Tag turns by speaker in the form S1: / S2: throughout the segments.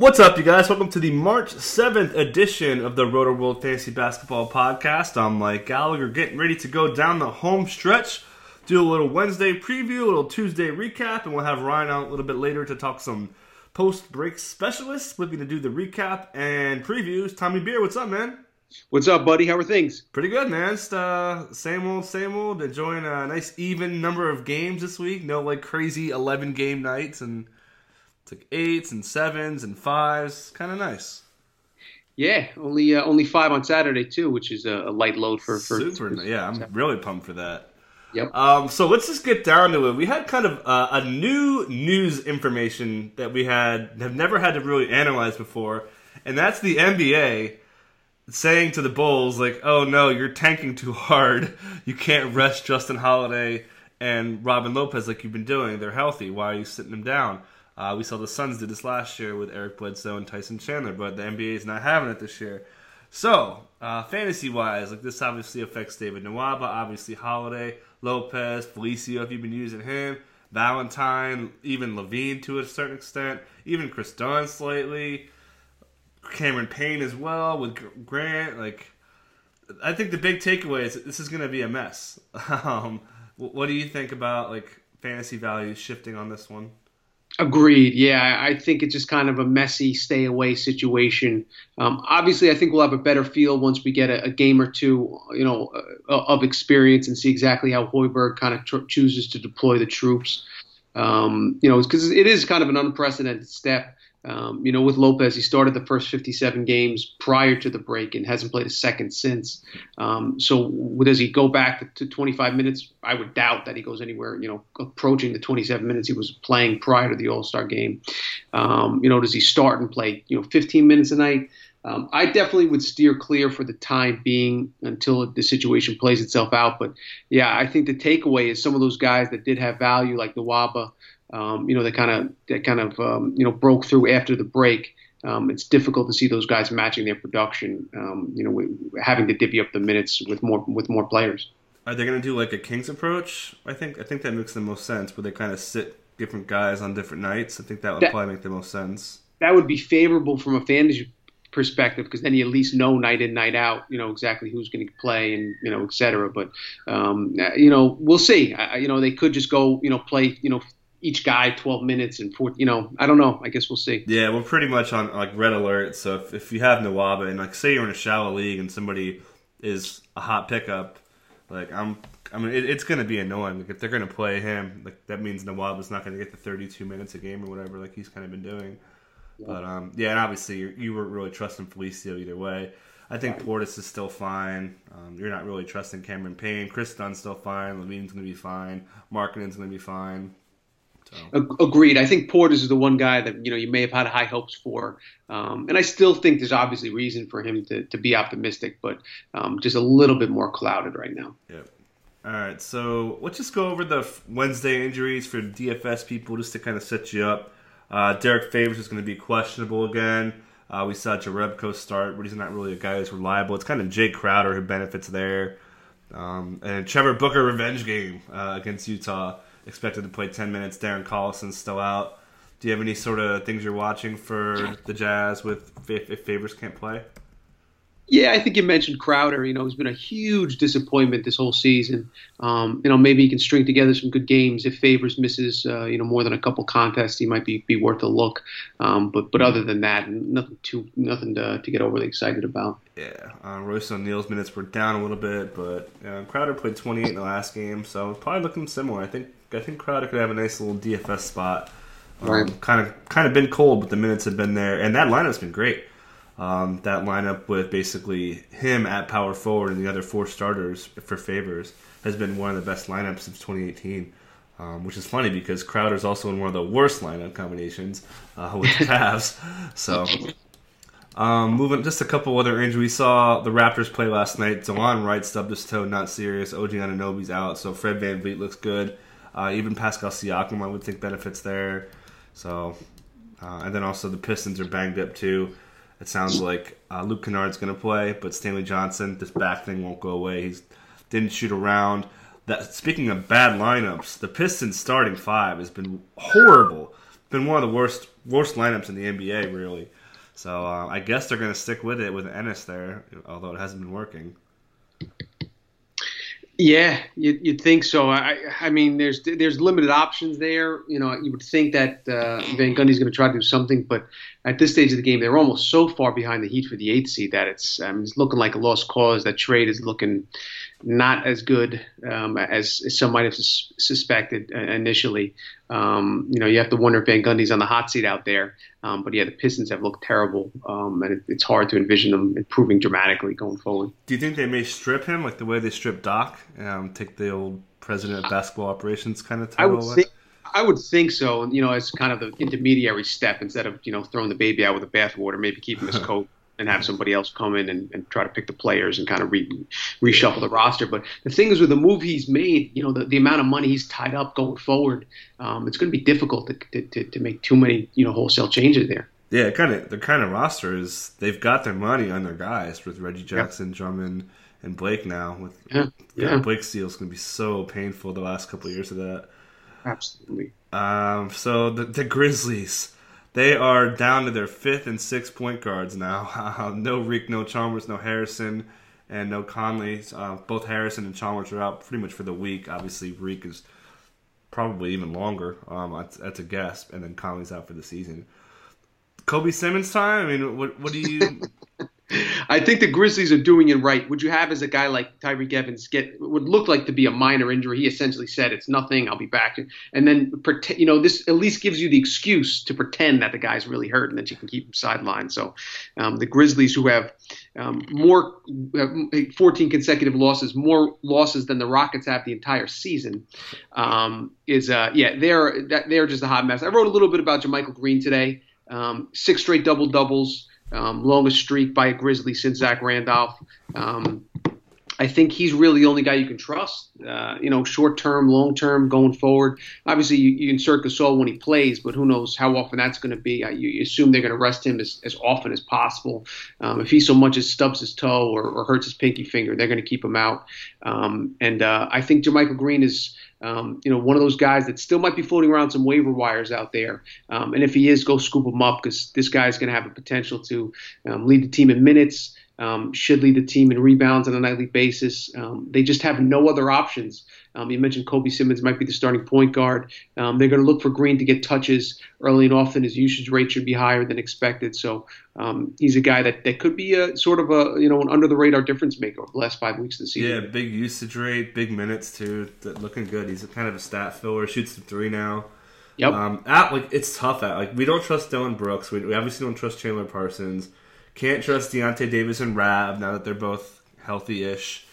S1: What's up, you guys? Welcome to the March 7th edition of the Roto World Fantasy Basketball Podcast. I'm Mike Gallagher, getting ready to go down the home stretch, do a little Wednesday preview, a little Tuesday recap, and we'll have Ryan out a little bit later to talk some post break specialists with me to do the recap and previews. Tommy Beer, what's up, man?
S2: What's up, buddy? How are things?
S1: Pretty good, man. Just uh, same old, same old. Enjoying a nice even number of games this week. No like crazy 11 game nights and it's like eights and sevens and fives. Kind of nice.
S2: Yeah, only uh, only five on Saturday too, which is a, a light load for, for
S1: super.
S2: for,
S1: yeah, I'm really pumped for that.
S2: Yep.
S1: Um, so let's just get down to it. We had kind of uh, a new news information that we had have never had to really analyze before, and that's the NBA saying to the Bulls like, "Oh no, you're tanking too hard. You can't rest Justin Holiday and Robin Lopez like you've been doing. They're healthy. Why are you sitting them down?" Uh, we saw the Suns did this last year with Eric Bledsoe and Tyson Chandler, but the NBA is not having it this year. So, uh, fantasy wise, like this obviously affects David Nwaba, obviously Holiday, Lopez, Felicio if you've been using him, Valentine, even LaVine to a certain extent, even Kris Dunn slightly, Cameron Payne as well with Grant. Like, I think the big takeaway is this is going to be a mess. um, what do you think about like fantasy values shifting on this one?
S2: Agreed. Yeah, I think it's just kind of a messy stay away situation. Um, obviously, I think we'll have a better feel once we get a, a game or two, you know, uh, of experience and see exactly how Hoiberg kind of tr- chooses to deploy the troops. Um, you know, because it is kind of an unprecedented step. Um, you know, with Lopez, he started the first 57 games prior to the break and hasn't played a second since. Um, so does he go back to 25 minutes? I would doubt that he goes anywhere, you know, approaching the 27 minutes he was playing prior to the All Star game. Um, you know, does he start and play, you know, 15 minutes a night? Um, I definitely would steer clear for the time being until the situation plays itself out. But yeah, I think the takeaway is some of those guys that did have value, like the Waba, um, you know, that kind of that kind of um, you know broke through after the break. Um, it's difficult to see those guys matching their production. Um, you know, having to divvy up the minutes with more with more players.
S1: Are they going to do like a Kings approach? I think I think that makes the most sense, where they kind of sit different guys on different nights. I think that would that, probably make the most sense.
S2: That would be favorable from a fantasy perspective because then you at least know night in night out you know exactly who's going to play and you know et cetera but um, you know we'll see I, you know they could just go you know play you know each guy 12 minutes and four, you know, I don't know. I guess we'll see.
S1: Yeah, we're pretty much on like red alert. So if, if you have Nwaba and like say you're in a shallow league and somebody is a hot pickup, like I'm, I mean, it, it's going to be annoying. Like if they're going to play him, like that means Nwaba's not going to get the 32 minutes a game or whatever, like he's kind of been doing. Yeah. But um, yeah, and obviously you, you weren't really trusting Felicio either way. I think right. Portis is still fine. Um, you're not really trusting Cameron Payne. Kris Dunn's still fine. LaVine's going to be fine. Markkanen's going to be fine.
S2: So. Agreed. I think Portis is the one guy that you know you may have had high hopes for, um, and I still think there's obviously reason for him to, to be optimistic, but um, just a little bit more clouded right now.
S1: Yep. All right, so let's just go over the Wednesday injuries for DFS people, just to kind of set you up. Uh, Derrick Favors is going to be questionable again. Uh, we saw Jerebko start, but he's not really a guy who's reliable. It's kind of Jae Crowder who benefits there. Um, and Trevor Booker revenge game uh, against Utah expected to play 10 minutes. Darren Collison's still out. Do you have any sort of things you're watching for the Jazz with if, if Favors can't play?
S2: Yeah, I think you mentioned Crowder. You know, he's been a huge disappointment this whole season. Um, you know, maybe he can string together some good games. If Favors misses, uh, you know, more than a couple contests, he might be, be worth a look. Um, but but other than that, nothing too nothing to, to get overly excited about.
S1: Yeah, uh, Royce O'Neale's minutes were down a little bit, but uh, Crowder played 28 in the last game, so probably looking similar. I think I think Crowder could have a nice little DFS spot. Um, right. Kind of kind of been cold, but the minutes have been there, and that lineup's been great. Um, that lineup with basically him at power forward and the other four starters for favors has been one of the best lineups since 2018. Um, which is funny because Crowder's also in one of the worst lineup combinations uh, with the Cavs. so, um, moving just a couple other injuries. We saw the Raptors play last night. Delon Wright stubbed his toe, not serious. OG Anunoby's out, so Fred Van VanVleet looks good. Uh, even Pascal Siakam, I would think, benefits there. So, uh, and then also the Pistons are banged up too. It sounds like uh, Luke Kennard's going to play, but Stanley Johnson, this back thing won't go away. He didn't shoot around that speaking of bad lineups, the Pistons starting five has been horrible. Been one of the worst worst lineups in the NBA, really. So uh, I guess they're going to stick with it with Ennis there, although it hasn't been working.
S2: Yeah, you'd, you'd think so. I, I mean, there's there's limited options there. You know, you would think that uh, Van Gundy's going to try to do something, but at this stage of the game, they're almost so far behind the Heat for the eighth seed that it's, um, it's looking like a lost cause. That trade is looking not as good um, as, some might have sus- suspected uh, initially. Um, you know, you have to wonder if Van Gundy's on the hot seat out there. Um, but yeah, the Pistons have looked terrible, um, and it, it's hard to envision them improving dramatically going forward.
S1: Do you think they may strip him like the way they stripped Doc, um, take the old president of basketball operations kind of title?
S2: I would, think, I would think so. You know, as kind of the intermediary step instead of you know throwing the baby out with the bathwater, maybe keeping his coat and have somebody else come in and, and try to pick the players and kind of re, reshuffle the roster. But the thing is, with the move he's made, you know, the, the amount of money he's tied up going forward, um, it's going to be difficult to, to, to make too many, you know, wholesale changes there.
S1: Yeah, kind of the kind of roster is they've got their money on their guys with Reggie Jackson, yep. Drummond, and Blake now. With yeah, yeah. Blake Steele's going to be so painful the last couple of years of that.
S2: Absolutely.
S1: Um, so the the Grizzlies they are down to their fifth and sixth point guards now. no Reek, no Chalmers, no Harrison, and no Conley. Uh, both Harrison and Chalmers are out pretty much for the week. Obviously, Reek is probably even longer. Um, that's, that's, a guess. And then Conley's out for the season. Kobe Simmons time. I mean, what what do you?
S2: I think the Grizzlies are doing it right. Would you have as a guy like Tyreke Evans get would look like to be a minor injury? He essentially said it's nothing. I'll be back, and then pretend. You know, this at least gives you the excuse to pretend that the guy's really hurt and that you can keep him sidelined. So, um, the Grizzlies, who have um, more uh, 14 consecutive losses, more losses than the Rockets have the entire season, um, is uh, yeah, they're they're just a hot mess. I wrote a little bit about JaMychal Green today. Um, six straight double doubles um, longest streak by a Grizzly since Zach Randolph. Um, I think he's really the only guy you can trust. Uh, you know, short term, long term, going forward. Obviously, you, you insert Gasol when he plays, but who knows how often that's going to be. You, you, assume they're going to rest him as, as often as possible. Um, if he so much as stubs his toe or, or, hurts his pinky finger, they're going to keep him out. Um, and uh, I think JaMychal Green is um, you know, one of those guys that still might be floating around some waiver wires out there. Um, and if he is, go scoop him up because this guy's going to have a potential to um, lead the team in minutes, um, should lead the team in rebounds on a nightly basis. Um, they just have no other options. Um, you mentioned Kobe Simmons might be the starting point guard. Um, they're going to look for Green to get touches early and often. His usage rate should be higher than expected. So um, he's a guy that, that could be a sort of a you know an under the radar difference maker over the last five weeks of the season.
S1: Yeah, big usage rate, big minutes too. Looking good. He's a kind of a stat filler. Shoots the three now.
S2: Yep.
S1: Um, at like it's tough at like we don't trust Dillon Brooks. We, we obviously don't trust Chandler Parsons. Can't trust Deyonta Davis and Rabb now that they're both healthy-ish.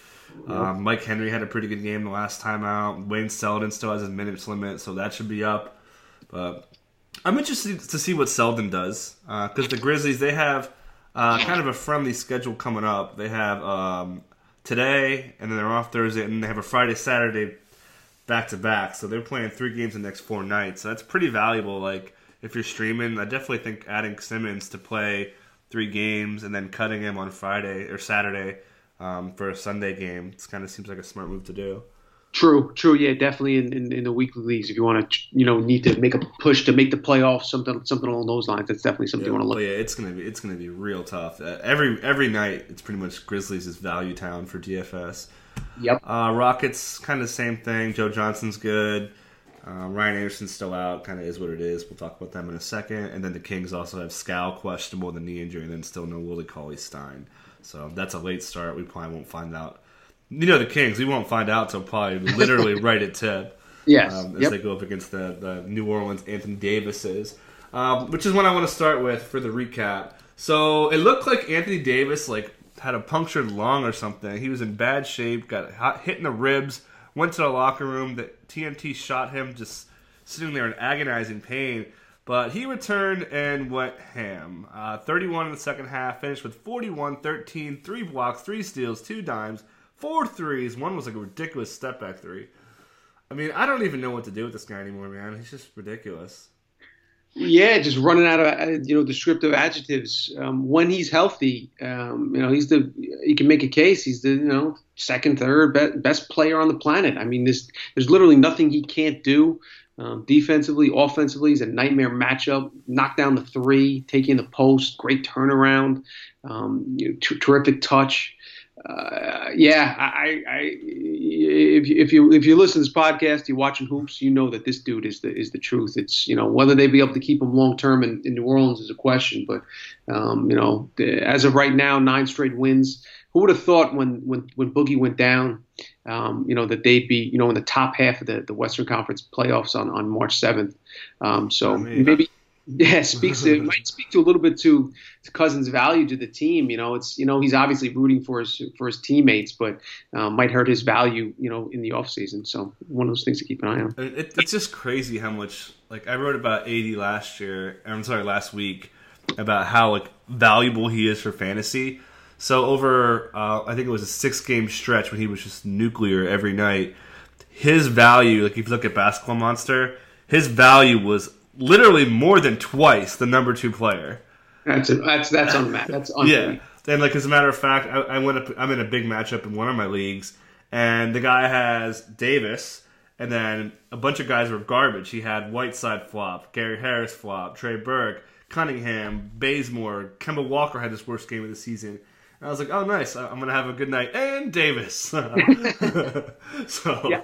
S1: Um, Myke Henry had a pretty good game the last time out. Wayne Selden still has his minutes limit, so that should be up. But I'm interested to see what Selden does because uh, the Grizzlies they have uh, kind of a friendly schedule coming up. They have um, today, and then they're off Thursday, and they have a Friday, Saturday back to back. So they're playing three games the next four nights. So that's pretty valuable. Like if you're streaming, I definitely think adding Simmons to play three games and then cutting him on Friday or Saturday um, for a Sunday game. It kind of seems like a smart move to do.
S2: True, true, yeah, definitely in, in, in, the weekly leagues. If you want to, you know, need to make a push to make the playoffs, something something along those lines. That's definitely something
S1: yeah,
S2: you want to look.
S1: Yeah, it's gonna be it's gonna be real tough. Uh, every every night, it's pretty much Grizzlies is value town for DFS.
S2: Yep.
S1: Uh, Rockets kind of the same thing. Joe Johnson's good. Uh, Ryan Anderson's still out. Kind of is what it is. We'll talk about them in a second. And then the Kings also have Skal questionable the knee injury, and then still no Willie Cauley Stein. So that's a late start. We probably won't find out. You know the Kings. We won't find out till probably literally right at tip.
S2: Yes.
S1: Um, as
S2: yep.
S1: they go up against the, the New Orleans Anthony Davises, um, which is what I want to start with for the recap. So it looked like Anthony Davis like had a punctured lung or something. He was in bad shape. Got hit in the ribs went to the locker room. The TNT shot him just sitting there in agonizing pain. But he returned and went ham. Uh, 31 in the second half, finished with 41, 13, three blocks, three steals, two dimes, four threes. One was like a ridiculous step back three. I mean, I don't even know what to do with this guy anymore, man. He's just ridiculous.
S2: Yeah, just running out of uh, you know descriptive adjectives. Um, when he's healthy, um, you know he's the he can make a case. He's the you know second, third be- best player on the planet. I mean, there's there's literally nothing he can't do. Um, defensively, offensively, he's a nightmare matchup. Knock down the three, taking the post, great turnaround, um, you know, t- terrific touch. Uh, yeah, I, I, if, you, if you if you listen to this podcast, you're watching hoops, you know that this dude is the is the truth. It's you know whether they be able to keep him long term in, in New Orleans is a question, but um, you know as of right now, nine straight wins. Who would have thought when when when Boogie went down, um, you know that they'd be you know in the top half of the, the Western Conference playoffs on on March seventh. Um, so I mean, maybe yeah, speaks to might speak to a little bit to, to Cousins' value to the team. You know, it's you know he's obviously rooting for his for his teammates, but uh, might hurt his value. You know, in the offseason. So one of those things to keep an eye on.
S1: It, it's just crazy how much like I wrote about AD last year. I'm sorry, last week about how like valuable he is for fantasy. So over, uh, I think it was a six game stretch when he was just nuclear every night. His value, like if you look at Basketball Monster, his value was literally more than twice the number two player.
S2: That's a, that's that's unmatched. That's
S1: yeah. And like as a matter of fact, I, I went up. I'm in a big matchup in one of my leagues, and the guy has Davis, and then a bunch of guys were garbage. He had Whiteside flop, Gary Harris flop, Trey Burke, Cunningham, Bazemore, Kemba Walker had his worst game of the season. I was like, oh, nice. I'm gonna have a good night. And Davis. so
S2: yeah.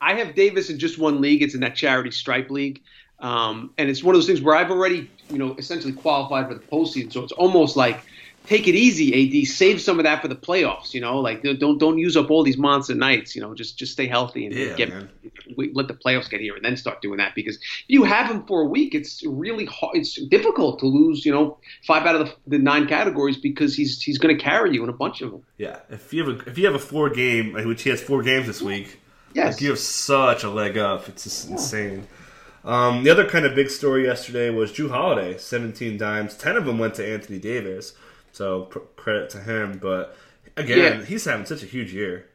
S2: I have Davis in just one league. It's in that charity stripe league. Um, and it's one of those things where I've already, you know, essentially qualified for the postseason. So it's almost like take it easy, AD. Save some of that for the playoffs. You know, like don't don't use up all these monster nights. You know, just just stay healthy and
S1: yeah,
S2: get
S1: man.
S2: let the playoffs get here and then start doing that because if you have him for a week, it's really hard. It's difficult to lose. You know, five out of the, the nine categories because he's he's going to carry you in a bunch of them.
S1: Yeah, if you have a if you have a four game, which he has four games this week,
S2: yes,
S1: like you have such a leg up. It's just yeah. insane. Um, the other kind of big story yesterday was Jrue Holiday, 17 dimes. 10 of them went to Anthony Davis, so pr- credit to him. But again, yeah. he's having such a huge year.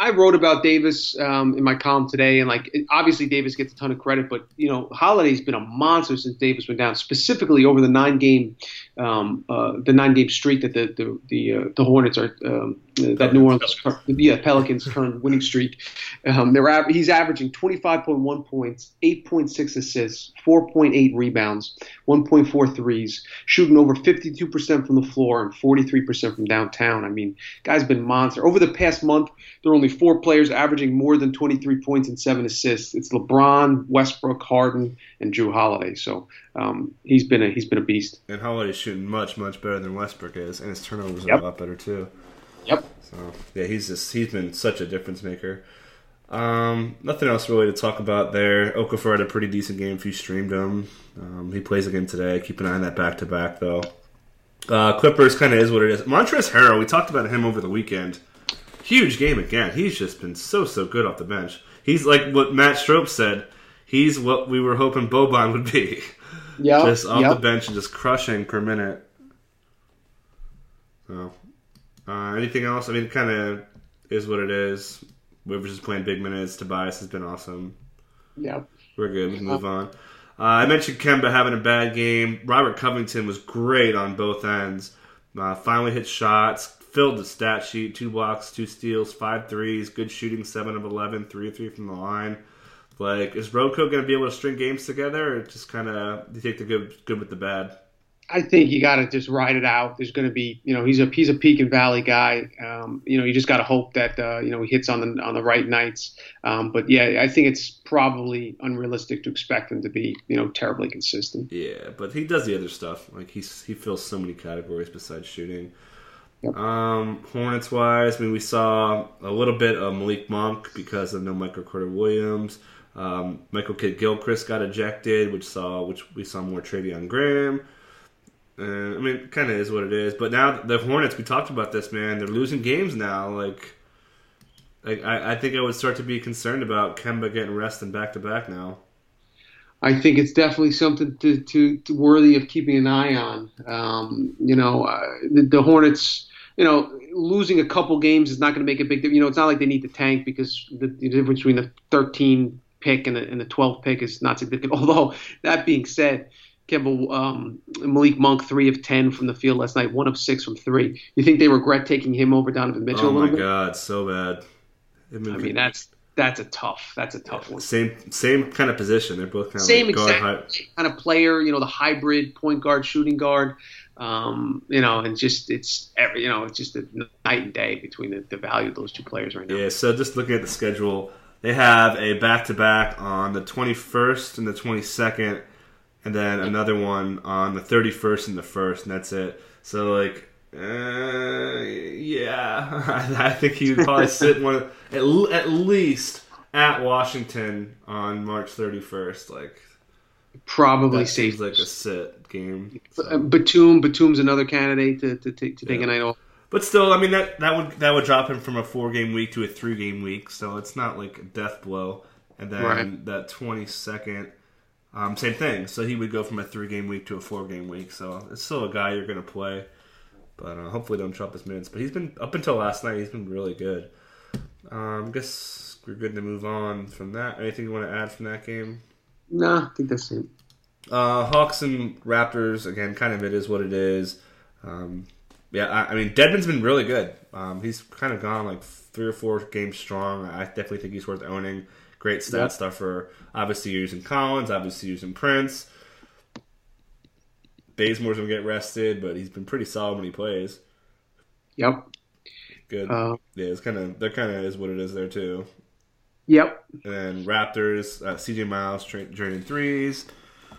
S2: I wrote about Davis um, in my column today, and like obviously Davis gets a ton of credit, but you know Holiday's been a monster since Davis went down. Specifically over the nine game, um, uh, the nine game streak that the the the, uh, the Hornets are um, that New Orleans yeah Pelicans current winning streak. Um, they're he's averaging 25.1 points, 8.6 assists, 4.8 rebounds, 1.4 threes, shooting over 52% from the floor and 43% from downtown. I mean, guy's been monster over the past month. There are only four players averaging more than 23 points and seven assists. It's LeBron, Westbrook, Harden, and Jrue Holiday. So um, he's been a he's been a beast.
S1: And Holiday's shooting much much better than Westbrook is, and his turnovers yep. are a lot better too.
S2: Yep.
S1: So yeah, he's just he's been such a difference maker. Um, nothing else really to talk about there. Okafor had a pretty decent game if you streamed him. Um, he plays again today. Keep an eye on that back to back though. Uh, Clippers kind of is what it is. Montrezl Harrell, we talked about him over the weekend. Huge game again. He's just been so so good off the bench. He's like what Matt Stroup said. He's what we were hoping Boban would be.
S2: Yeah,
S1: just off
S2: yep.
S1: the bench and just crushing per minute. So uh, anything else? I mean, kind of is what it is. We're just playing big minutes. Tobias has been awesome.
S2: Yep.
S1: We're good. We can move on. Uh, I mentioned Kemba having a bad game. Robert Covington was great on both ends. Uh, finally hit shots, filled the stat sheet. Two blocks, two steals, five threes, good shooting, 7 of 11, 3 3 from the line. Like, is Rocco going to be able to string games together or just kind of you take the good, good with the bad?
S2: I think you got to just ride it out. There's going to be, you know, he's a he's a peak and valley guy. Um, you know, you just got to hope that uh, you know he hits on the on the right nights. Um, but yeah, I think it's probably unrealistic to expect him to be, you know, terribly consistent.
S1: Yeah, but he does the other stuff. Like he's he fills so many categories besides shooting. Yep. Um, Hornets wise, I mean, we saw a little bit of Malik Monk because of no Michael Carter Williams. Um, Michael Kidd Gilchrist got ejected, which saw which we saw more Treveon Graham. Uh, I mean, kind of is what it is. But now the Hornets, we talked about this, man. They're losing games now. Like, Like I, I think I would start to be concerned about Kemba getting rested back to back now.
S2: I think it's definitely something to, to, to worthy of keeping an eye on. Um, you know, uh, the, the, Hornets, you know, losing a couple games is not going to make a big difference. You know, it's not like they need to tank because the, the difference between the 13 pick and the, and the 12 pick is not significant. Although that being said, Kemba um, Malik Monk three of ten from the field last night, one of six from three. You think they regret taking him over Donovan Mitchell?
S1: Oh
S2: my
S1: god, so bad.
S2: I mean, that's that's a tough that's a tough one.
S1: Same same kind of position. They're both kind of
S2: same
S1: like
S2: exact kind of player. You know, the hybrid point guard, shooting guard. Um, you know, and just it's every you know it's just a night and day between the, the value of those two players right now.
S1: Yeah. So just looking at the schedule, they have a back to back on the 21st and the 22nd, and then another one on the 31st and the first, and that's it. So like uh, yeah, I think he would probably sit one of, at, at least at Washington on March 31st. Like
S2: probably
S1: seems like a sit game.
S2: So. Uh, Batum, Batum's another candidate to to, to, to take yeah. a night off.
S1: But still, I mean that that would that would drop him from a four game week to a three game week, so it's not like a death blow. And then right. that twenty second, um, same thing. So he would go from a three game week to a four game week. So it's still a guy you're going to play. But uh, hopefully don't chop his minutes. But he's been up until last night. He's been really good. Um, I guess we're good to move on from that. Anything you want to add from that game?
S2: No, I think that's it.
S1: Uh, Hawks and Raptors again. Kind of it is what it is. Um, yeah, I, I, mean Dedmon's been really good. Um, he's kind of gone like three or four games strong. I definitely think he's worth owning. Great stat yep. stuffer. Obviously using Collins. Obviously using Prince. Bazemore's gonna get rested, but he's been pretty solid when he plays.
S2: Yep.
S1: Good. Uh, yeah, it's kind of that kind of is what it is there too.
S2: Yep.
S1: And Raptors, uh, CJ Miles tra- draining threes.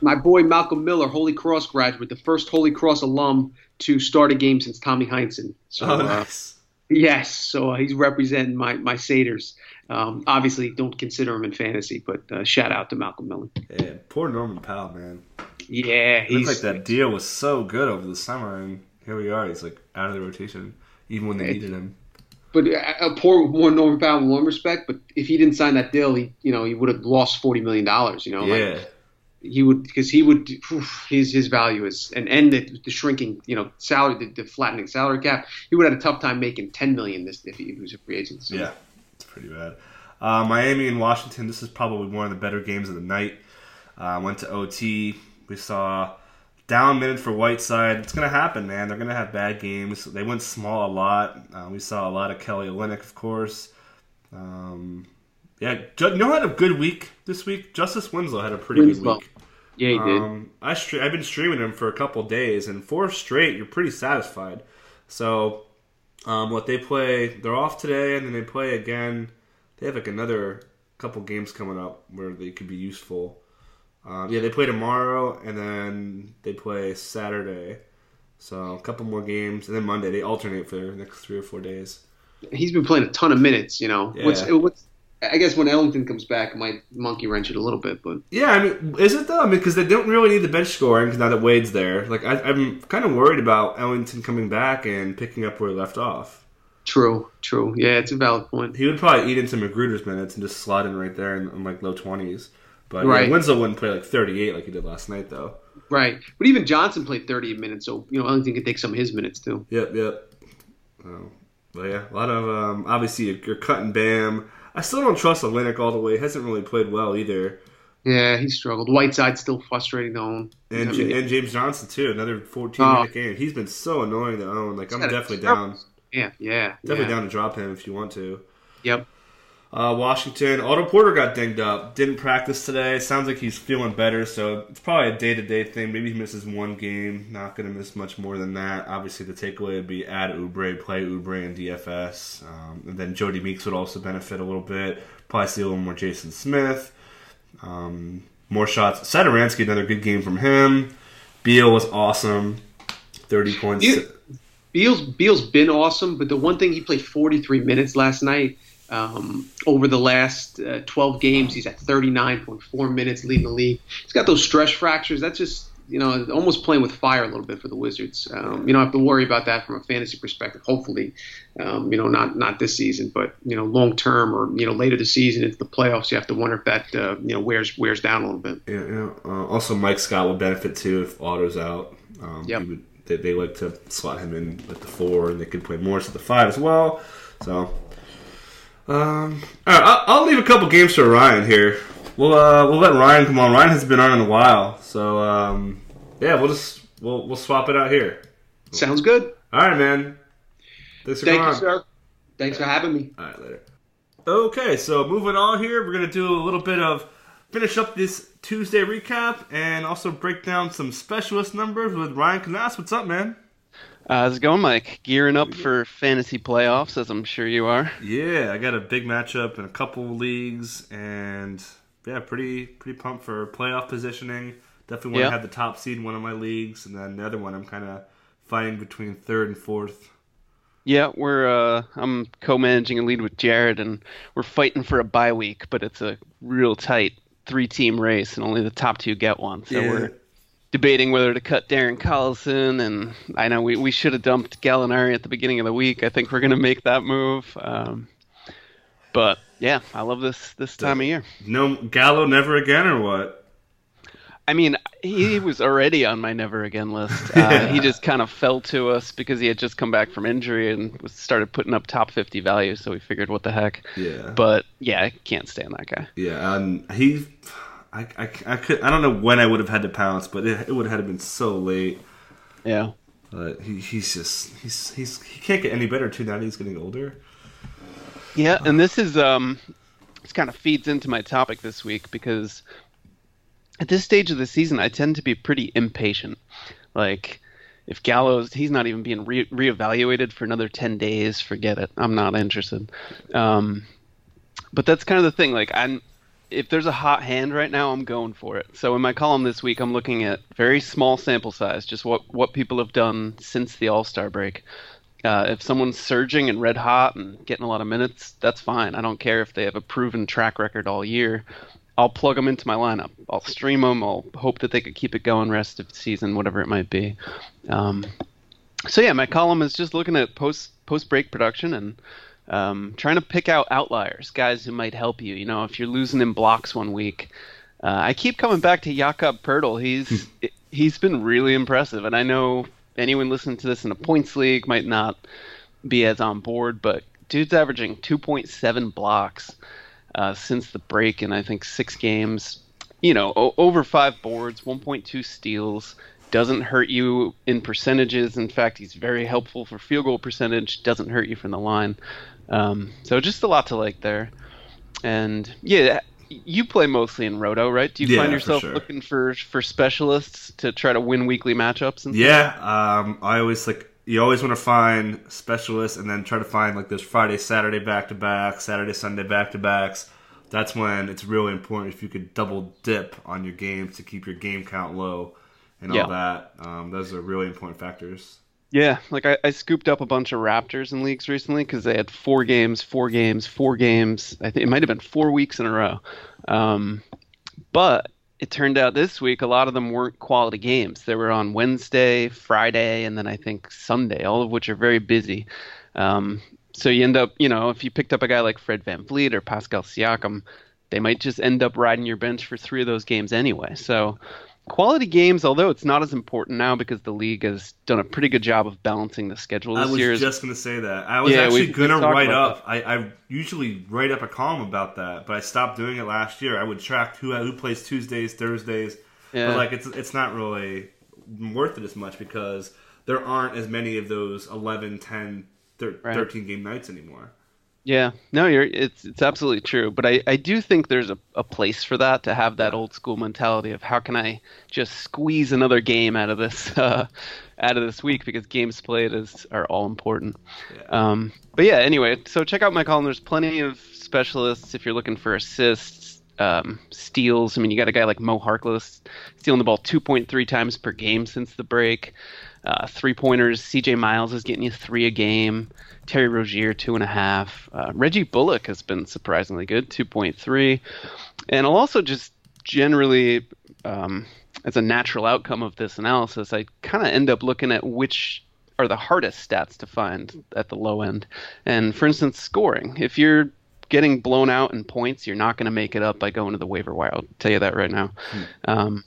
S2: My boy Malcolm Miller, Holy Cross graduate, the first Holy Cross alum to start a game since Tommy Heinsohn.
S1: So, oh, uh, nice.
S2: Uh, yes, so uh, he's representing my my Satyrs. Um, obviously, don't consider him in fantasy, but uh, shout out to Malcolm Miller.
S1: Yeah, poor Norman Powell, man.
S2: Yeah,
S1: he looked like that deal was so good over the summer, and here we are. He's like out of the rotation, even when they needed him.
S2: But a uh, poor one Norman Powell in one respect. But if he didn't sign that deal, he you know he would have lost forty million dollars. You know,
S1: yeah. Like,
S2: he would because he would his his value is and and the, the shrinking you know salary the, the, flattening salary cap he would have a tough time making ten million this if he, was a free agent. So.
S1: Yeah, pretty bad. Uh, Miami and Washington. This is probably one of the better games of the night. Uh, went to OT. We saw down minutes for Whiteside. It's going to happen, man. They're going to have bad games. They went small a lot. Uh, we saw a lot of Kelly Olynyk, of course. Um, yeah, you know, had a good week this week. Justise Winslow had a pretty Winslow. good week.
S2: Yeah, he did. Um,
S1: I stre- I've been streaming him for a couple days, and four straight, you're pretty satisfied. So, um, what they play, they're off today, and then they play again. They have like another couple games coming up where they could be useful. Um, yeah, they play tomorrow, and then they play Saturday. So a couple more games, and then Monday they alternate for the next three or four days.
S2: He's been playing a ton of minutes. You know, yeah. what's what's I guess when Ellington comes back, it might monkey wrench it a little bit, but
S1: yeah, I mean, is it though? I mean, because they don't really need the bench scoring now that Wade's there. Like, I, am kind of worried about Ellington coming back and picking up where he left off.
S2: True, true. Yeah, it's a valid point.
S1: He would probably eat into McGruder's minutes and just slot in right there in, in like low twenties. But right. yeah, Winslow wouldn't play like 38 like he did last night, though.
S2: Right, but even Johnson played 38 minutes, so you know Ellington could take some of his minutes too.
S1: Yep, yep. Oh, but yeah, a lot of um, obviously you're cutting Bam. I still don't trust Olynyk all the way. He hasn't really played well either.
S2: Yeah, he struggled. Whiteside's still frustrating to own.
S1: And, J- and James Johnson too. Another 14 minute game. He's been so annoying to own. Like I'm definitely down.
S2: Yeah, yeah,
S1: definitely
S2: yeah.
S1: down to drop him if you want to.
S2: Yep.
S1: Uh, Washington, Otto Porter got dinged up. Didn't practice today. Sounds like he's feeling better, so it's probably a day to day thing. Maybe he misses one game. Not going to miss much more than that. Obviously, the takeaway would be add Oubre, play Oubre in DFS. Um, and then Jody Meeks would also benefit a little bit. Probably see a little more Jason Smith. Um, more shots. Satoransky, another good game from him. Beal was awesome. 30 points.
S2: Beal's, Beal's been awesome, but the one thing he played 43 minutes last night um, over the last uh, 12 games, he's at 39.4 minutes leading the league. He's got those stress fractures. That's just you know, almost playing with fire a little bit for the Wizards. Um, you don't have to worry about that from a fantasy perspective. Hopefully, um, you know, not not this season, but you know, long term or you know later the season into the playoffs, you have to wonder if that uh, you know wears wears down a little bit.
S1: Yeah, yeah. Uh, also, Mike Scott would benefit too if Otto's out. Um,
S2: yep.
S1: Would, they, they like to slot him in at the four, and they could play Morris at the five as well. So, um, all right, I'll, I'll leave a couple games for Ryan here. We'll uh, we'll let Ryan come on. Ryan has been on in a while, so um, yeah, we'll just we'll we'll swap it out here.
S2: Sounds good.
S1: All right, man. Thanks for
S2: Thank
S1: coming
S2: you, sir. Thanks for having me.
S1: All right, later. Okay, so moving on here, we're gonna do a little bit of finish up this Tuesday recap and also break down some specialist numbers with Ryan Knaus. What's up, man?
S3: Uh, how's it going, Mike? Gearing up for fantasy playoffs, as I'm sure you are.
S1: Yeah, I got a big matchup in a couple leagues, and yeah, pretty pretty pumped for playoff positioning. Definitely want
S3: Yeah.
S1: to have the top seed in one of my leagues, and then the other one I'm kind of fighting between third and fourth.
S3: Yeah, we're uh, I'm co-managing a lead with Jared, and we're fighting for a bye week, but it's a real tight three-team race, and only the top two get one. So
S1: Yeah.
S3: we're debating whether to cut Darren Collison, and I know we, we should have dumped Gallinari at the beginning of the week. I think we're gonna make that move. Um, but yeah, I love this this time of year.
S1: No Gallo, never again, or what?
S3: I mean, he was already on my never again list. Uh, he just kind of fell to us because he had just come back from injury and was started putting up top 50 values. So we figured, what the heck?
S1: Yeah.
S3: But yeah, I can't stand that guy.
S1: Yeah, and he, I, I, I could, I don't know when I would have had to pounce, but it, it would have been so late.
S3: Yeah.
S1: But he, he's just, he's, he's, he can't get any better too now that he's getting older.
S3: Yeah, and this is um, this kind of feeds into my topic this week because at this stage of the season, I tend to be pretty impatient. Like, if Gallows, he's not even being re- reevaluated for another ten days. Forget it. I'm not interested. Um, but that's kind of the thing. Like, I'm if there's a hot hand right now, I'm going for it. So in my column this week, I'm looking at very small sample size, just what what people have done since the All Star break. Uh, if someone's surging and red hot and getting a lot of minutes, that's fine. I don't care if they have a proven track record all year. I'll plug them into my lineup. I'll stream them. I'll hope that they could keep it going rest of the season, whatever it might be. Um, so yeah, my column is just looking at post post break production and um, trying to pick out outliers, guys who might help you. You know, if you're losing in blocks one week, uh, I keep coming back to Jakob Poeltl. He's he's been really impressive, and I know anyone listening to this in a points league might not be as on board, but dude's averaging 2.7 blocks uh, since the break in I think six games. You know, o- over five boards, 1.2 steals. Doesn't hurt you in percentages. In fact, he's very helpful for field goal percentage. Doesn't hurt you from the line. Um, so just a lot to like there. And yeah, you play mostly in Roto, right? Do you
S1: Yeah,
S3: find
S1: for
S3: yourself
S1: sure.
S3: looking for for specialists to try to win weekly matchups? And
S1: Yeah, um, I always like you always want to find specialists and then try to find like those Friday, Saturday back to back, Saturday, Sunday back to backs. That's when it's really important if you could double dip on your games to keep your game count low and all
S3: Yeah.
S1: that. Um, those are really important factors.
S3: Yeah, like I, I scooped up a bunch of Raptors in leagues recently because they had four games, four games, four games. I think it might have been four weeks in a row. Um, but it turned out this week a lot of them weren't quality games. They were on Wednesday, Friday, and then I think Sunday, all of which are very busy. Um, so you end up, you know, if you picked up a guy like Fred VanVleet or Pascal Siakam, they might just end up riding your bench for three of those games anyway. So quality games, although it's not as important now because the league has done a pretty good job of balancing the schedule this year.
S1: I was
S3: year.
S1: just going to say that. I was
S3: Yeah,
S1: actually going to write up. I, I usually write up a column about that, but I stopped doing it last year. I would track who who plays Tuesdays, Thursdays,
S3: Yeah.
S1: but like it's it's not really worth it as much because there aren't as many of those 11, 10, thir-
S3: Right.
S1: 13 game nights anymore.
S3: Yeah, no, you're it's it's absolutely true. But I, I do think there's a, a place for that to have that old school mentality of how can I just squeeze another game out of this uh, out of this week because games played is are all important. Um, but yeah, anyway, so check out my column. There's plenty of specialists if you're looking for assists, um, steals. I mean, you got a guy like Mo Harkless stealing the ball 2.3 times per game since the break. Uh, three pointers. CJ Miles is getting you three a game. Terry Rozier two and a half. Uh, Reggie Bullock has been surprisingly good, two point three. And I'll also just generally um, as a natural outcome of this analysis, I kind of end up looking at which are the hardest stats to find at the low end. And for instance, scoring. If you're getting blown out in points, you're not going to make it up by going to the waiver wire. I'll tell you that right now. Hmm. Um,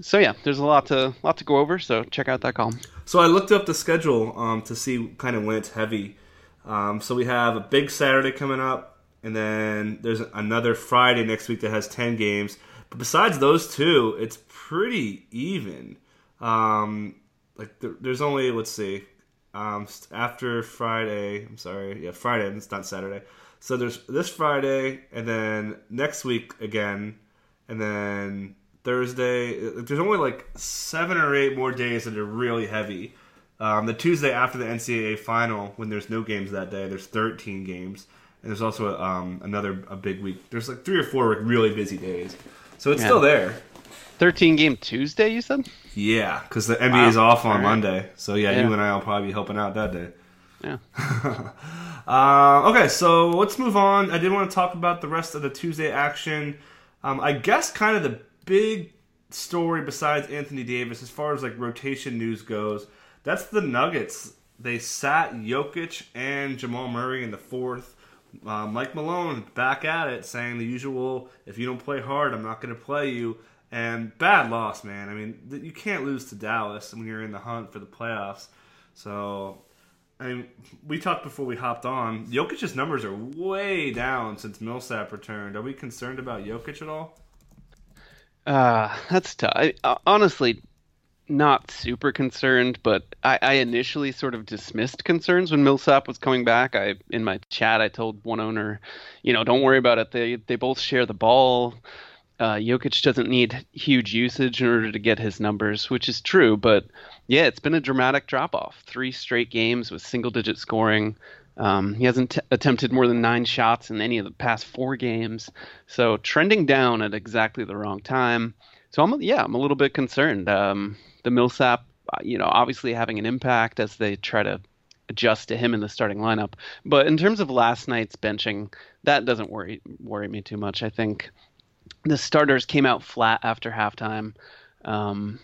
S3: so yeah, there's a lot to lot to go over. So check out that column.
S1: So I looked up the schedule um, to see kind of when it's heavy. Um, so we have a big Saturday coming up, and then there's another Friday next week that has ten games. But besides those two, it's pretty even. Um, like there, there's only let's see, um, after Friday. I'm sorry, yeah, Friday. It's not Saturday. So there's this Friday, and then next week again, and then Thursday. There's only like seven or eight more days that are really heavy. Um, the Tuesday after the NCAA final, when there's no games that day, there's 13 games, and there's also a, um, another a big week. There's like three or four really busy days, so it's yeah. still there.
S3: 13 game Tuesday, you said?
S1: Yeah, because the NBA is wow. off on right. Monday, so yeah, yeah, you and I will probably be helping out that day.
S3: Yeah.
S1: uh, okay, so let's move on. I did want to talk about the rest of the Tuesday action. Um, I guess kind of the big story besides Anthony Davis, as far as like rotation news goes, that's the Nuggets. They sat Jokic and Jamal Murray in the fourth. Uh, Mike Malone back at it, saying the usual: "If you don't play hard, I'm not going to play you." And bad loss, man. I mean, you can't lose to Dallas when you're in the hunt for the playoffs. So, I mean, we talked before we hopped on. Jokic's numbers are way down since Millsap returned. Are we concerned about Jokic at all?
S3: Uh, that's tough. I, uh, honestly, not super concerned, but I, I, initially sort of dismissed concerns when Millsap was coming back. I in my chat I told one owner, you know, don't worry about it. They they both share the ball. Uh, Jokic doesn't need huge usage in order to get his numbers, which is true. But yeah, it's been a dramatic drop off. Three straight games with single digit scoring. Um, he hasn't t- attempted more than nine shots in any of the past four games, so trending down at exactly the wrong time. So I'm yeah, I'm a little bit concerned. Um, the Millsap, uh, you know, obviously having an impact as they try to adjust to him in the starting lineup. But in terms of last night's benching, that doesn't worry worry me too much. I think the starters came out flat after halftime. Um,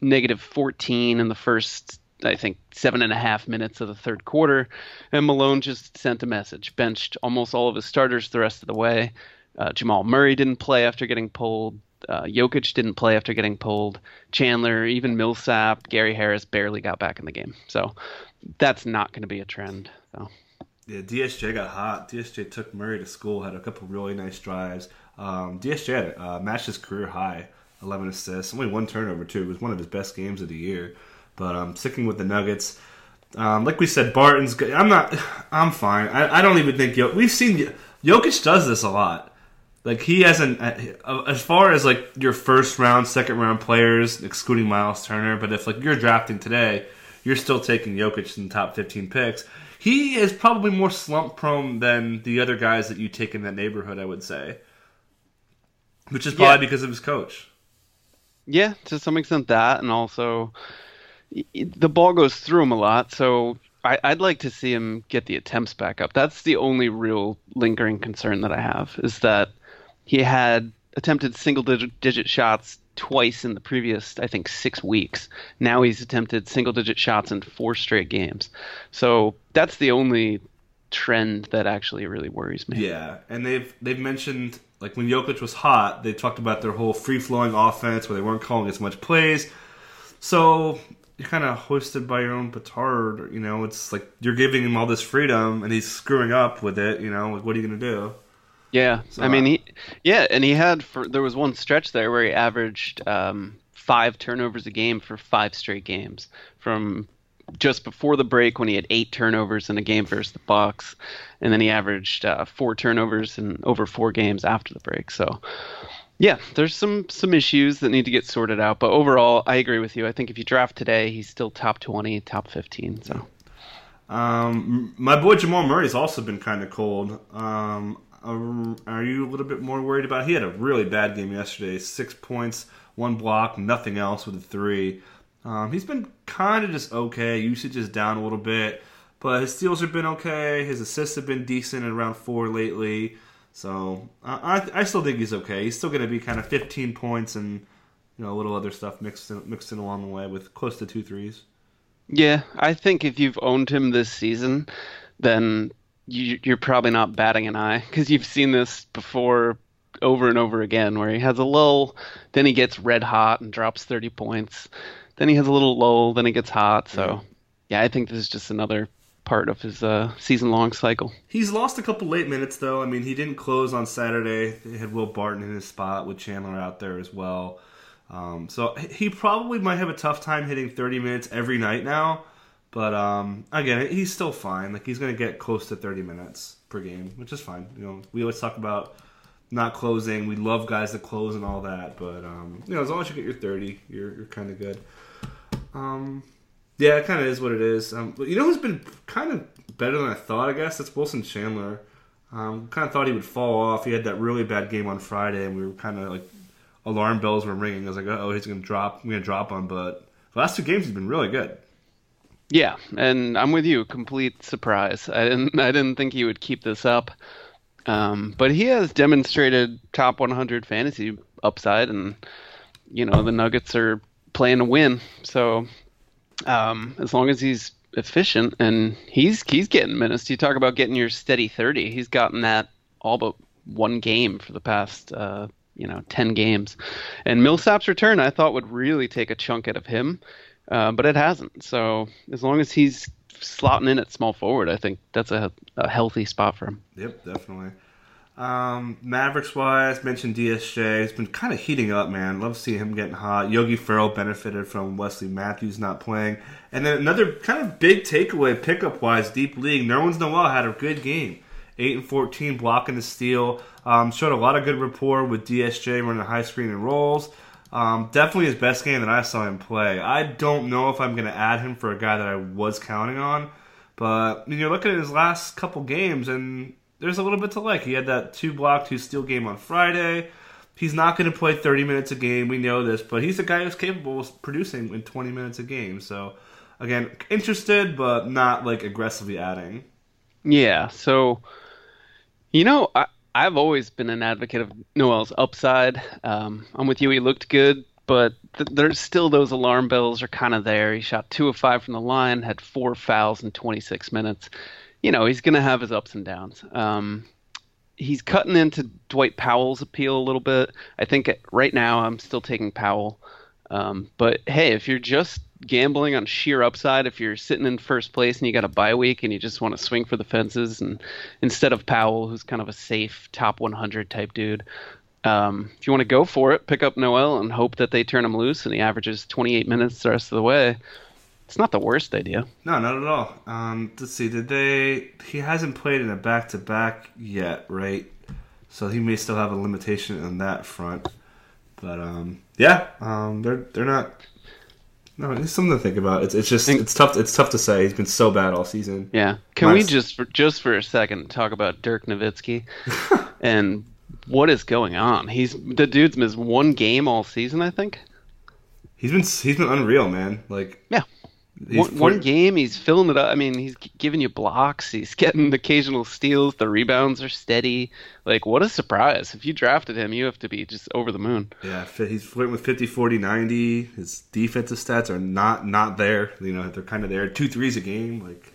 S3: negative 14 in the first I think seven and a half minutes of the third quarter, and Malone just sent a message, benched almost all of his starters the rest of the way. Uh, Jamal Murray didn't play after getting pulled. Uh, Jokic didn't play after getting pulled. Chandler, even Millsap, Gary Harris barely got back in the game. So that's not going to be a trend. So.
S1: Yeah, DSJ got hot. DSJ took Murray to school, had a couple really nice drives. Um, DSJ uh, matched his career high, 11 assists, only one turnover too. It was one of his best games of the year. But um, sticking with the Nuggets, um, like we said, Barton's. Good. I'm not. I'm fine. I, I don't even think we've seen Jokic does this a lot. Like he hasn't, uh, as far as like your first round, second round players, excluding Miles Turner. But if like you're drafting today, you're still taking Jokic in the top 15 picks. He is probably more slump prone than the other guys that you take in that neighborhood. I would say, which is probably yeah. because of his coach.
S3: Yeah, to some extent that, and also the ball goes through him a lot, so I, would like to see him get the attempts back up. That's the only real lingering concern that I have is that he had attempted single digit, shots twice in the previous, I think, six weeks. Now he's attempted single digit shots in four straight games. So that's the only trend that actually really worries me.
S1: Yeah, and they've they've mentioned like when Jokic was hot, they talked about their whole free flowing offense where they weren't calling as much plays. So you're kind of hoisted by your own petard. You know, it's like you're giving him all this freedom, and he's screwing up with it. You know, like what are you gonna do?
S3: Yeah, so, I mean, he, yeah, and he had for there was one stretch there where he averaged um, five turnovers a game for five straight games from just before the break when he had eight turnovers in a game versus the Bucks, and then he averaged uh, four turnovers in over four games after the break. So yeah, there's some some issues that need to get sorted out, but overall, I agree with you. I think if you draft today, he's still top 20, top 15. So,
S1: um, my boy Jamal Murray's also been kind of cold. Um, are you a little bit more worried about? He had a really bad game yesterday. Six points, one block, nothing else with a three. Um, he's been kind of just okay. Usage is down a little bit, but his steals have been okay. His assists have been decent at around four lately. So I, I still think he's okay. He's still going to be kind of 15 points and you know a little other stuff mixed in, mixed in along the way with close to two threes.
S3: Yeah, I think if you've owned him this season, then you, you're probably not batting an eye because you've seen this before over and over again where he has a lull, then he gets red hot and drops 30 points. Then he has a little lull, then he gets hot. So, yeah, I think this is just another part of his uh, season long cycle.
S1: He's lost a couple late minutes though. I mean, he didn't close on Saturday. They had Will Barton in his spot with Chandler out there as well. Um, so he probably might have a tough time hitting 30 minutes every night now. But um, again, he's still fine. Like he's going to get close to 30 minutes per game, which is fine. You know, we always talk about not closing. We love guys that close and all that, but um, you know, as long as you get your 30, you're you're kind of good. Um, yeah, it kind of is what it is. Um, but you know who's been kind of better than I thought? I guess that's Wilson Chandler. Um, kind of thought he would fall off. He had that really bad game on Friday, and we were kind of like alarm bells were ringing. I was like, oh, he's going to drop. We're going to drop him. But the last two games, he's been really good.
S3: Yeah, and I'm with you. Complete surprise. I didn't. I didn't think he would keep this up. Um, but he has demonstrated top 100 fantasy upside, and you know the Nuggets are playing to win. So um, as long as he's efficient and he's he's getting minutes. You talk about getting your steady 30. He's gotten that all but one game for the past uh, you know 10 games. And Millsap's return I thought would really take a chunk out of him, uh, but it hasn't. So as long as he's slotting in at small forward, I think that's a, a healthy spot for him.
S1: Yep, definitely. Um, Mavericks wise, mentioned DSJ. He's been kind of heating up, man. Love to see him getting hot. Yogi Ferrell benefited from Wesley Matthews not playing. And then another kind of big takeaway pickup wise, deep league. Nerlens Noel had a good game. 8 and 14, blocking the steal. Um, showed a lot of good rapport with DSJ running high screen and rolls. Um, definitely his best game that I saw him play. I don't know if I'm going to add him for a guy that I was counting on, but I mean, you're looking at his last couple games, and there's a little bit to like. He had that two block, two steal game on Friday. He's not going to play 30 minutes a game. We know this, but he's a guy who's capable of producing in 20 minutes a game. So, again, interested, but not like aggressively adding.
S3: Yeah. So, you know, I, I've always been an advocate of Noel's upside. Um, I'm with you. He looked good, but th- there's still those alarm bells are kind of there. He shot two of five from the line, had four fouls in 26 minutes. You know, he's going to have his ups and downs. Um, he's cutting into Dwight Powell's appeal a little bit. I think right now I'm still taking Powell. Um, but hey, if you're just gambling on sheer upside, if you're sitting in first place and you got a bye week and you just want to swing for the fences, and instead of Powell, who's kind of a safe top 100 type dude, um, if you want to go for it, pick up Noel and hope that they turn him loose and he averages 28 minutes the rest of the way. It's not the worst idea.
S1: No, not at all. Um, let's see. Did they? He hasn't played in a back to back yet, right? So he may still have a limitation on that front. But um, yeah, um, they're they're not. No, it's something to think about. It's it's just it's tough. It's tough to say. He's been so bad all season.
S3: Yeah. Can we just for just for a second talk about Dirk Nowitzki and what is going on? He's the dude's missed one game all season. I think.
S1: He's been he's been unreal, man. Like
S3: yeah, one, one, game, he's filling it up. I mean, he's giving you blocks. He's getting occasional steals. The rebounds are steady. Like, what a surprise. If you drafted him, you have to be just over the moon.
S1: Yeah, he's flirting with 50, 40, 90. His defensive stats are not not there. You know, they're kind of there. Two threes a game. Like,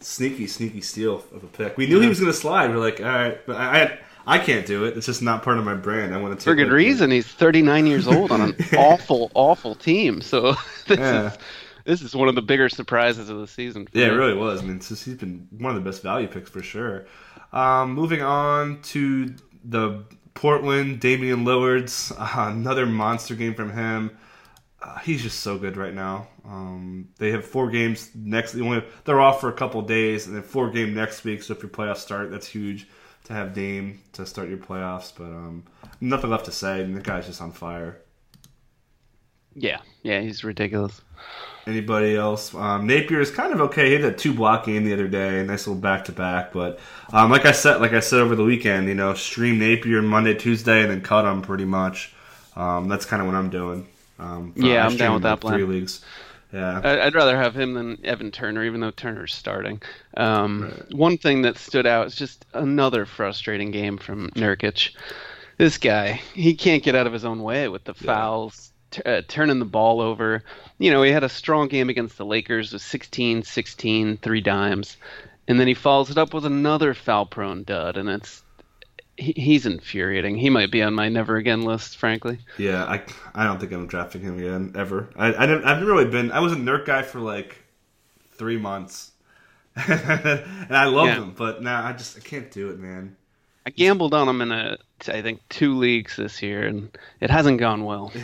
S1: sneaky, sneaky steal of a pick. We knew yeah. he was going to slide. We're like, all right. But I, I I can't do it. It's just not part of my brand. I want to take
S3: for good reason. He's 39 years old on an awful, awful team. So this yeah. is this is one of the bigger surprises of the season.
S1: Yeah, me. it really was. I mean, he's been one of the best value picks for sure. Um, moving on to the Portland Damian Lillard's uh, another monster game from him. Uh, he's just so good right now. Um, they have four games next. They only, they're off for a couple days, and then four game next week. So if your playoffs start, that's huge to have Dame to start your playoffs. But um, nothing left to say. I mean, the guy's just on fire.
S3: Yeah, yeah, he's ridiculous.
S1: Anybody else? Um, Napier is kind of okay. He had a two block game the other day, nice little back to back. But um, like I said, like I said over the weekend, you know, stream Napier Monday, Tuesday, and then cut him pretty much. Um, that's kind of what I'm doing. Um,
S3: yeah, I'm down with that plan.
S1: Three leagues. Yeah,
S3: I'd rather have him than Evan Turner, even though Turner's starting. Um, right. One thing that stood out is just another frustrating game from Nurkic. This guy, he can't get out of his own way with the fouls t- uh, turning the ball over. You know, he had a strong game against the Lakers with 16, 16, three dimes, and then he follows it up with another foul-prone dud, and it's he, he's infuriating. He might be on my never again list, frankly.
S1: Yeah, I, I don't think I'm drafting him again ever. I, I didn't, I've never really been. I was a Nurk guy for like three months, and I loved
S3: Yeah.
S1: him, but now I just I can't do it, man.
S3: I gambled on him in a, I think, two leagues this year, and it hasn't gone well.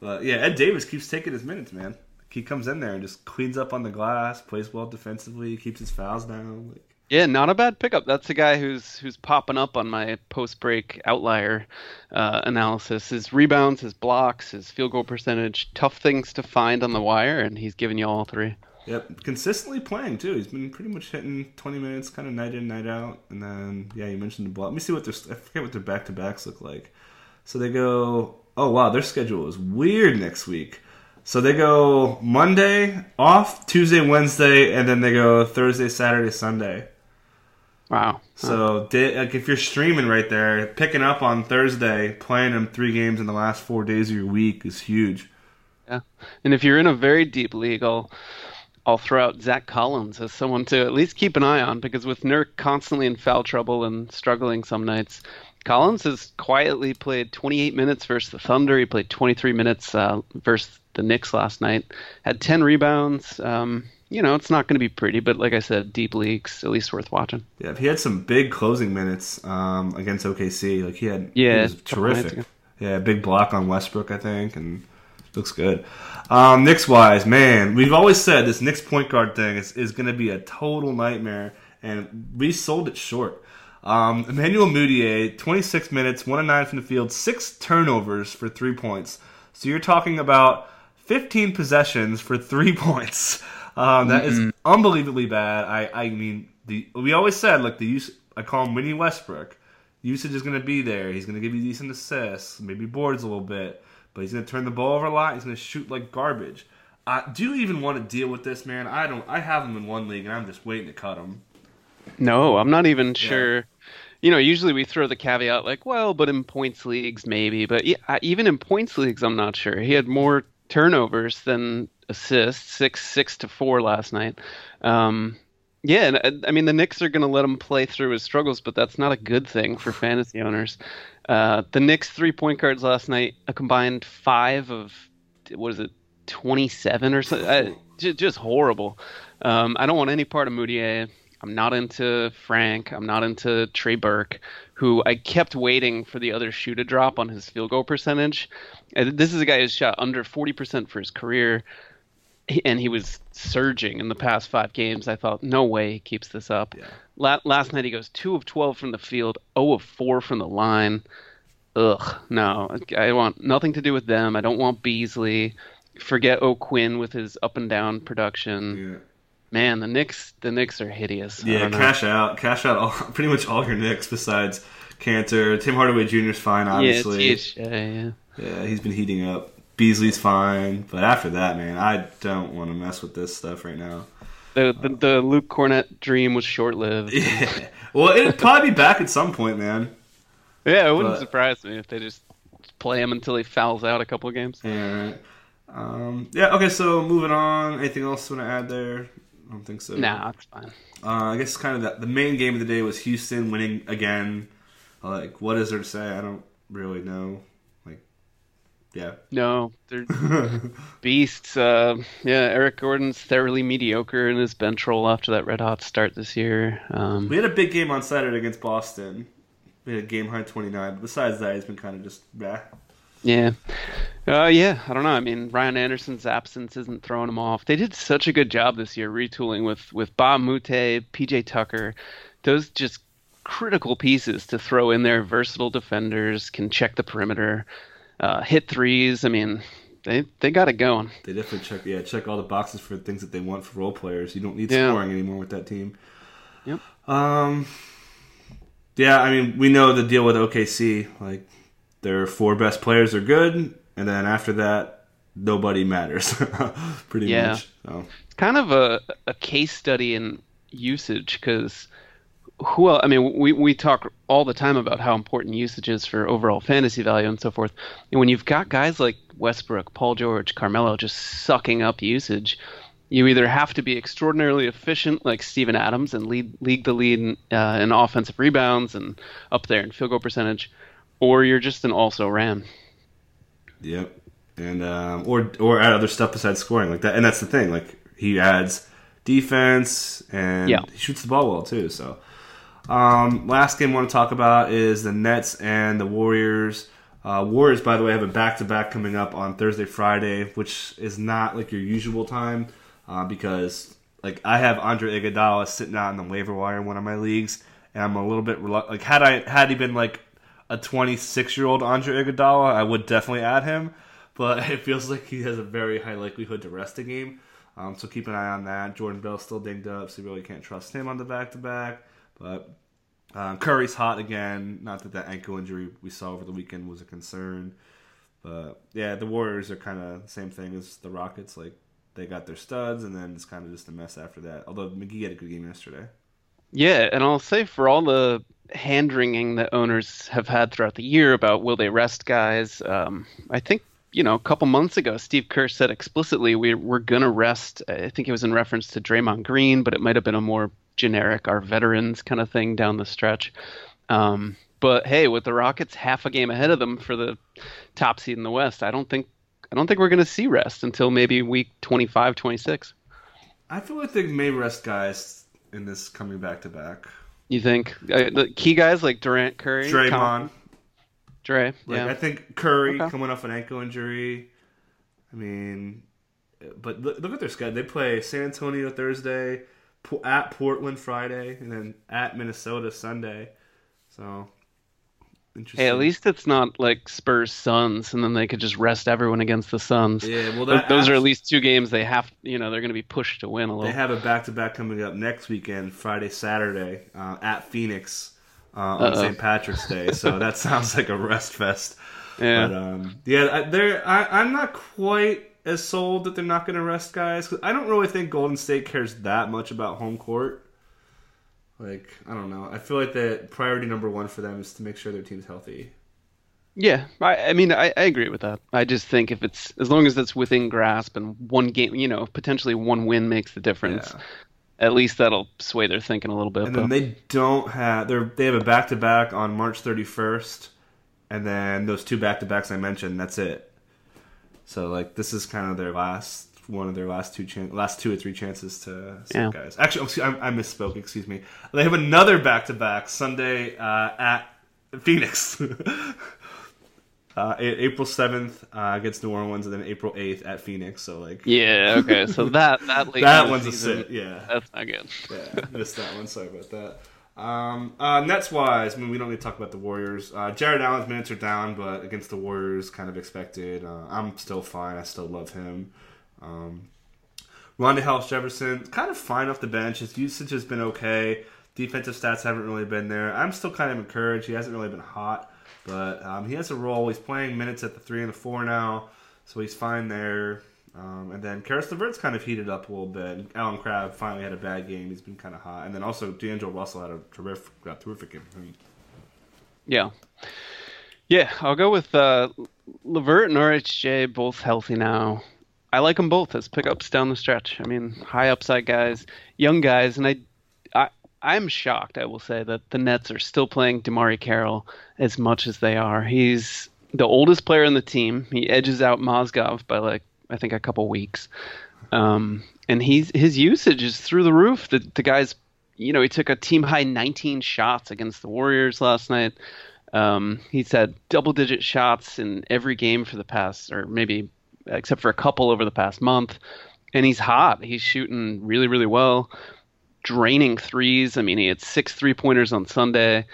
S1: But yeah, Ed Davis keeps taking his minutes, man. He comes in there and just cleans up on the glass, plays well defensively, keeps his fouls down. Like,
S3: Yeah, not a bad pickup. That's the guy who's who's popping up on my post break outlier uh, analysis. His rebounds, his blocks, his field goal percentage, tough things to find on the wire, and he's giving you all three.
S1: Yep, consistently playing too. He's been pretty much hitting 20 minutes, kind of night in, night out. And then, yeah, you mentioned the block. Let me see what their I forget what their back to backs look like. So they go. Oh wow, their schedule is weird next week. So they go Monday off, Tuesday, Wednesday, and then they go Thursday, Saturday, Sunday.
S3: Wow.
S1: So like if you're streaming right there, picking up on Thursday, playing them three games in the last four days of your week is huge.
S3: Yeah. And if you're in a very deep league, I'll I'll throw out Zach Collins as someone to at least keep an eye on because with Nurk constantly in foul trouble and struggling some nights, Collins has quietly played 28 minutes versus the Thunder. He played 23 minutes uh, versus the Knicks last night. Had 10 rebounds. Um, you know, it's not going to be pretty, but like I said, deep leagues at least worth watching.
S1: Yeah, he had some big closing minutes um, against OKC. Like he had,
S3: Yeah,
S1: he was
S3: a couple nights
S1: terrific. Yeah, big block on Westbrook, I think, and looks good. Um, Knicks wise, man, we've always said this Knicks point guard thing is, is going to be a total nightmare, and we sold it short. Um, Emmanuel Mudiay, 26 minutes, 1 of 9 from the field, 6 turnovers for 3 points. So you're talking about 15 possessions for 3 points. Um, that is unbelievably bad. I, I mean, the we always said, like, the use, I call him Winnie Westbrook. Usage is going to be there. He's going to give you decent assists, maybe boards a little bit, but he's going to turn the ball over a lot. He's going to shoot like garbage. Uh, do you even want to deal with this, man? I don't. I have him in one league, and I'm just waiting to cut him.
S3: No, I'm not even sure. You know, usually we throw the caveat like, well, but in points leagues maybe, but yeah, even in points leagues, I'm not sure. He had more turnovers than assists, six six to four last night. Um, yeah, and uh, I mean the Knicks are going to let him play through his struggles, but that's not a good thing for fantasy owners. Uh, the Knicks three point guards last night, a combined five of what is it, 27 or something? Uh, just, just horrible. Um, I don't want any part of Mudiay. I'm not into Frank. I'm not into Trey Burke, who I kept waiting for the other shoe to drop on his field goal percentage. This is a guy who's shot under 40% for his career, and he was surging in the past five games. I thought, no way he keeps this up.
S1: Yeah.
S3: La- last night he goes two of 12 from the field, 0 of 4 from the line. Ugh, no, I want nothing to do with them. I don't want Beasley. Forget O'Quinn with his up and down production.
S1: Yeah.
S3: Man, the Knicks, the Knicks are hideous.
S1: Yeah, cash out, cash out all, pretty much all your Knicks besides Kanter. Tim Hardaway Jr. is fine, obviously.
S3: Yeah, THJ, yeah.
S1: Yeah, he's been heating up. Beasley's fine, but after that, man, I don't want to mess with this stuff right now.
S3: The, the the Luke Kornet dream was short lived.
S1: Yeah. Well, it'll probably be back at some point, man.
S3: Yeah, it wouldn't
S1: But-
S3: surprise me if they just play him until he fouls out a couple of games.
S1: Yeah. Right. Um, yeah. Okay. So moving on. Anything else you want to add there? I don't think so.
S3: Nah, it's fine.
S1: Uh, I guess kind of the, the main game of the day was Houston winning again. Like, what is there to say? I don't really know. Yeah.
S3: No, they're beasts. Uh, yeah, Eric Gordon's thoroughly mediocre in his bench role after that red hot start this year. Um,
S1: We had a big game on Saturday against Boston. We had a game high 29. Besides that, he's been kind of just, bah.
S3: Yeah. Uh, yeah, I don't know. I mean, Ryan Anderson's absence isn't throwing him off. They did such a good job this year retooling with, with Mbah a Moute, PJ Tucker. Those just critical pieces to throw in there. Versatile defenders, can check the perimeter, uh, hit threes. I mean, they they got it going.
S1: They definitely check, yeah, check all the boxes for things that they want for role players. You don't need
S3: Yeah.
S1: scoring anymore with that team.
S3: Yep.
S1: Um, yeah, I mean, we know the deal with OKC. Like, their four best players are good, and then after that, nobody matters. Pretty
S3: Yeah.
S1: much. So.
S3: It's kind of a, a case study in usage because who else, I mean, we, we talk all the time about how important usage is for overall fantasy value and so forth. And when you've got guys like Westbrook, Paul George, Carmelo just sucking up usage, you either have to be extraordinarily efficient like Steven Adams and lead lead the lead in, uh, in offensive rebounds and up there in field goal percentage, or you're just an also ran.
S1: Yep, and um, or or add other stuff besides scoring like that. And that's the thing, like he adds defense and
S3: Yeah.
S1: he shoots the ball well too. So, um, last game I want to talk about is the Nets and the Warriors. Uh, Warriors, by the way, have a back to back coming up on Thursday, Friday, which is not like your usual time uh, because like I have Andre Iguodala sitting out in the waiver wire in one of my leagues, and I'm a little bit relu- like had I had he been like a 26 year old Andre Iguodala, I would definitely add him, but it feels like he has a very high likelihood to rest a game. Um, so keep an eye on that. Jordan Bell still dinged up, so you really can't trust him on the back to back. But um, Curry's hot again. Not that that ankle injury we saw over the weekend was a concern. But yeah, the Warriors are kind of the same thing as the Rockets. Like they got their studs, and then it's kind of just a mess after that. Although McGee had a good game yesterday.
S3: Yeah, and I'll say for all the hand wringing that owners have had throughout the year about will they rest guys, um, I think you know a couple months ago Steve Kerr said explicitly we we're gonna rest. I think it was in reference to Draymond Green, but it might have been a more generic our veterans kind of thing down the stretch. Um, but hey, with the Rockets half a game ahead of them for the top seed in the West, I don't think I don't think we're gonna see rest until maybe week 25, 26.
S1: I feel like they may rest guys in this coming back to back.
S3: You think uh, the key guys like Durant, Curry,
S1: Draymond.
S3: Con- Dre,
S1: Like,
S3: yeah.
S1: I think Curry
S3: Okay.
S1: coming off an ankle injury. I mean, but look, look at their schedule. They play San Antonio Thursday, at Portland Friday, and then at Minnesota Sunday. So interesting.
S3: Hey, at least it's not like Spurs Suns, and then they could just rest everyone against the Suns.
S1: Yeah, well,
S3: those are at least two games they have. You know, they're going to be pushed to win a little.
S1: They have a back to back coming up next weekend, Friday, Saturday, uh, at Phoenix uh, on. St. Patrick's Day. So that sounds like a rest fest.
S3: yeah,
S1: But um, yeah, I- I, I'm not quite as sold that they're not going to rest guys. I don't really think Golden State cares that much about home court. Like I don't know. I feel like that priority number one for them is to make sure their team's healthy.
S3: yeah. I, I mean, I, I agree with that. I just think if it's as long as it's within grasp and one game, you know, potentially one win makes the difference.
S1: Yeah.
S3: At least that'll sway their thinking a little bit.
S1: And then they don't have they're they have a back to back on March 31st, and then those two back to backs I mentioned. That's it. So like this is kind of their last one of their last two chan- last two or three chances to
S3: Yeah.
S1: guys. Actually, oh, I, I misspoke. Excuse me. They have another back to back Sunday uh, at Phoenix. Uh, April seventh uh, against New Orleans, and then April eighth at Phoenix. So like,
S3: yeah, okay. So that that
S1: that one's a sit. Yeah,
S3: That's not good.
S1: yeah, missed that one. Sorry about that. Um, uh, Nets wise, I mean, we don't need to talk about the Warriors. Uh, Jarrett Allen's minutes are down, but against the Warriors, kind of expected. Uh, I'm still fine. I still love him. Um, Rondae Hollis-Jefferson, kind of fine off the bench. His usage has been okay. Defensive stats haven't really been there. I'm still kind of encouraged. He hasn't really been hot, but um, he has a role. He's playing minutes at the three and the four now, so he's fine there. Um, and then Caris LeVert's kind of heated up a little bit. Allen Crabbe finally had a bad game. He's been kind of hot. And then also D'Angelo Russell had a terrific, got terrific game.
S3: Yeah. Yeah, I'll go with uh, LeVert and RHJ both healthy now. I like them both as pickups down the stretch. I mean, high upside guys, young guys, and I, I, I'm shocked. I will say that the Nets are still playing DeMarre Carroll as much as they are. He's the oldest player on the team. He edges out Mozgov by like I think a couple weeks, um, and he's his usage is through the roof. The the guy's, you know, he took a team high 19 shots against the Warriors last night. Um, he's had double digit shots in every game for the past, or maybe except for a couple over the past month. And he's hot. He's shooting really, really well, draining threes. I mean, he had six three pointers on Sunday,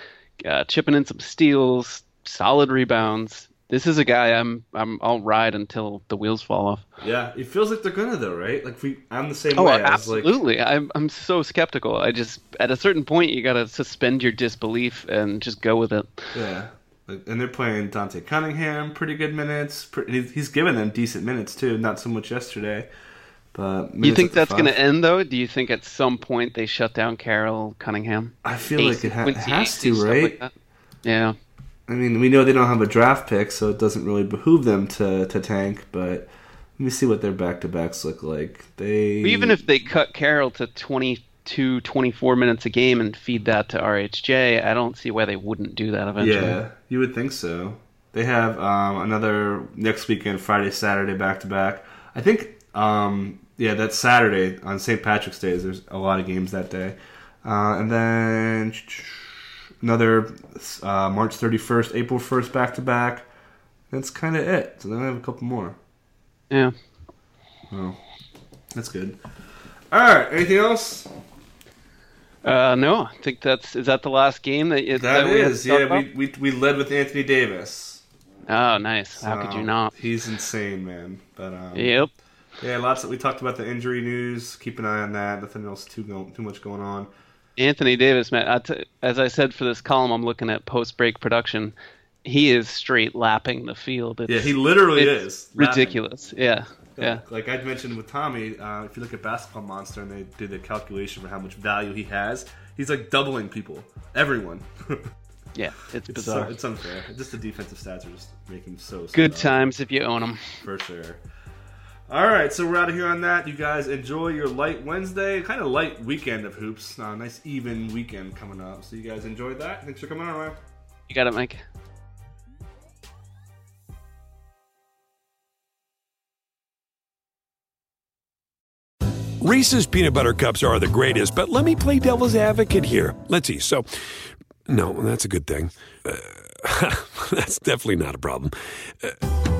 S3: uh, chipping in some steals, solid rebounds. This is a guy I'm I'm I'll ride until the wheels fall off.
S1: Yeah, it feels like they're gonna though, right? Like we, I'm the same
S3: Oh,
S1: way. Was like,
S3: absolutely. I'm I'm so skeptical. I just at a certain point you got to suspend your disbelief and just go with it.
S1: yeah. And they're playing Dante Cunningham pretty good minutes. Pre- he's, he's given them decent minutes too. Not so much yesterday, but
S3: You think that's going to end though? Do you think at some point they shut down Carroll Cunningham?
S1: I feel like it, ha- it has to, right?
S3: like yeah.
S1: I mean, we know they don't have a draft pick, so it doesn't really behoove them to, to tank. But let me see what their back to backs look like. They
S3: even if they cut Carroll to 22, 24 minutes a game and feed that to RHJ, I don't see why they wouldn't do that eventually.
S1: Yeah, you would think so. They have um, another next weekend, Friday, Saturday, back to back. I think, um, yeah, that's Saturday on St. Patrick's Day. There's a lot of games that day, uh, and then another uh, March 31st, April 1st, back to back. That's kind of it. So then I have a couple more.
S3: Yeah.
S1: Oh, that's good. All right. Anything else?
S3: Uh, no, I think that's is that the last game that,
S1: that,
S3: that
S1: we. Yeah, we, we we led with Anthony Davis.
S3: Oh, nice. How could you not?
S1: He's insane, man. But um,
S3: yep.
S1: Yeah, lots. Of, we talked about the injury news. Keep an eye on that. Nothing else too too much going on.
S3: Anthony Davis, man. as I said for this column, I'm looking at post break production. He is straight lapping the field.
S1: It's, yeah, he literally is
S3: ridiculous. Yeah. Yeah.
S1: Like I'd mentioned with Tommy, uh, if you look at Basketball Monster and they did the calculation for how much value he has, he's like doubling people, everyone.
S3: yeah, it's, it's bizarre.
S1: So, it's unfair. Just the defensive stats are just making him so.
S3: Good times if you own them.
S1: For sure. All right, so we're out of here on that. You guys enjoy your light Wednesday, kind of light weekend of hoops. Uh, nice even weekend coming up. So you guys enjoyed that. Thanks for coming on, Ryan.
S3: You got it, Mike.
S4: Reese's peanut butter cups are the greatest, but let me play devil's advocate here. Let's see. So, no, that's a good thing. Uh, that's definitely not a problem. Uh,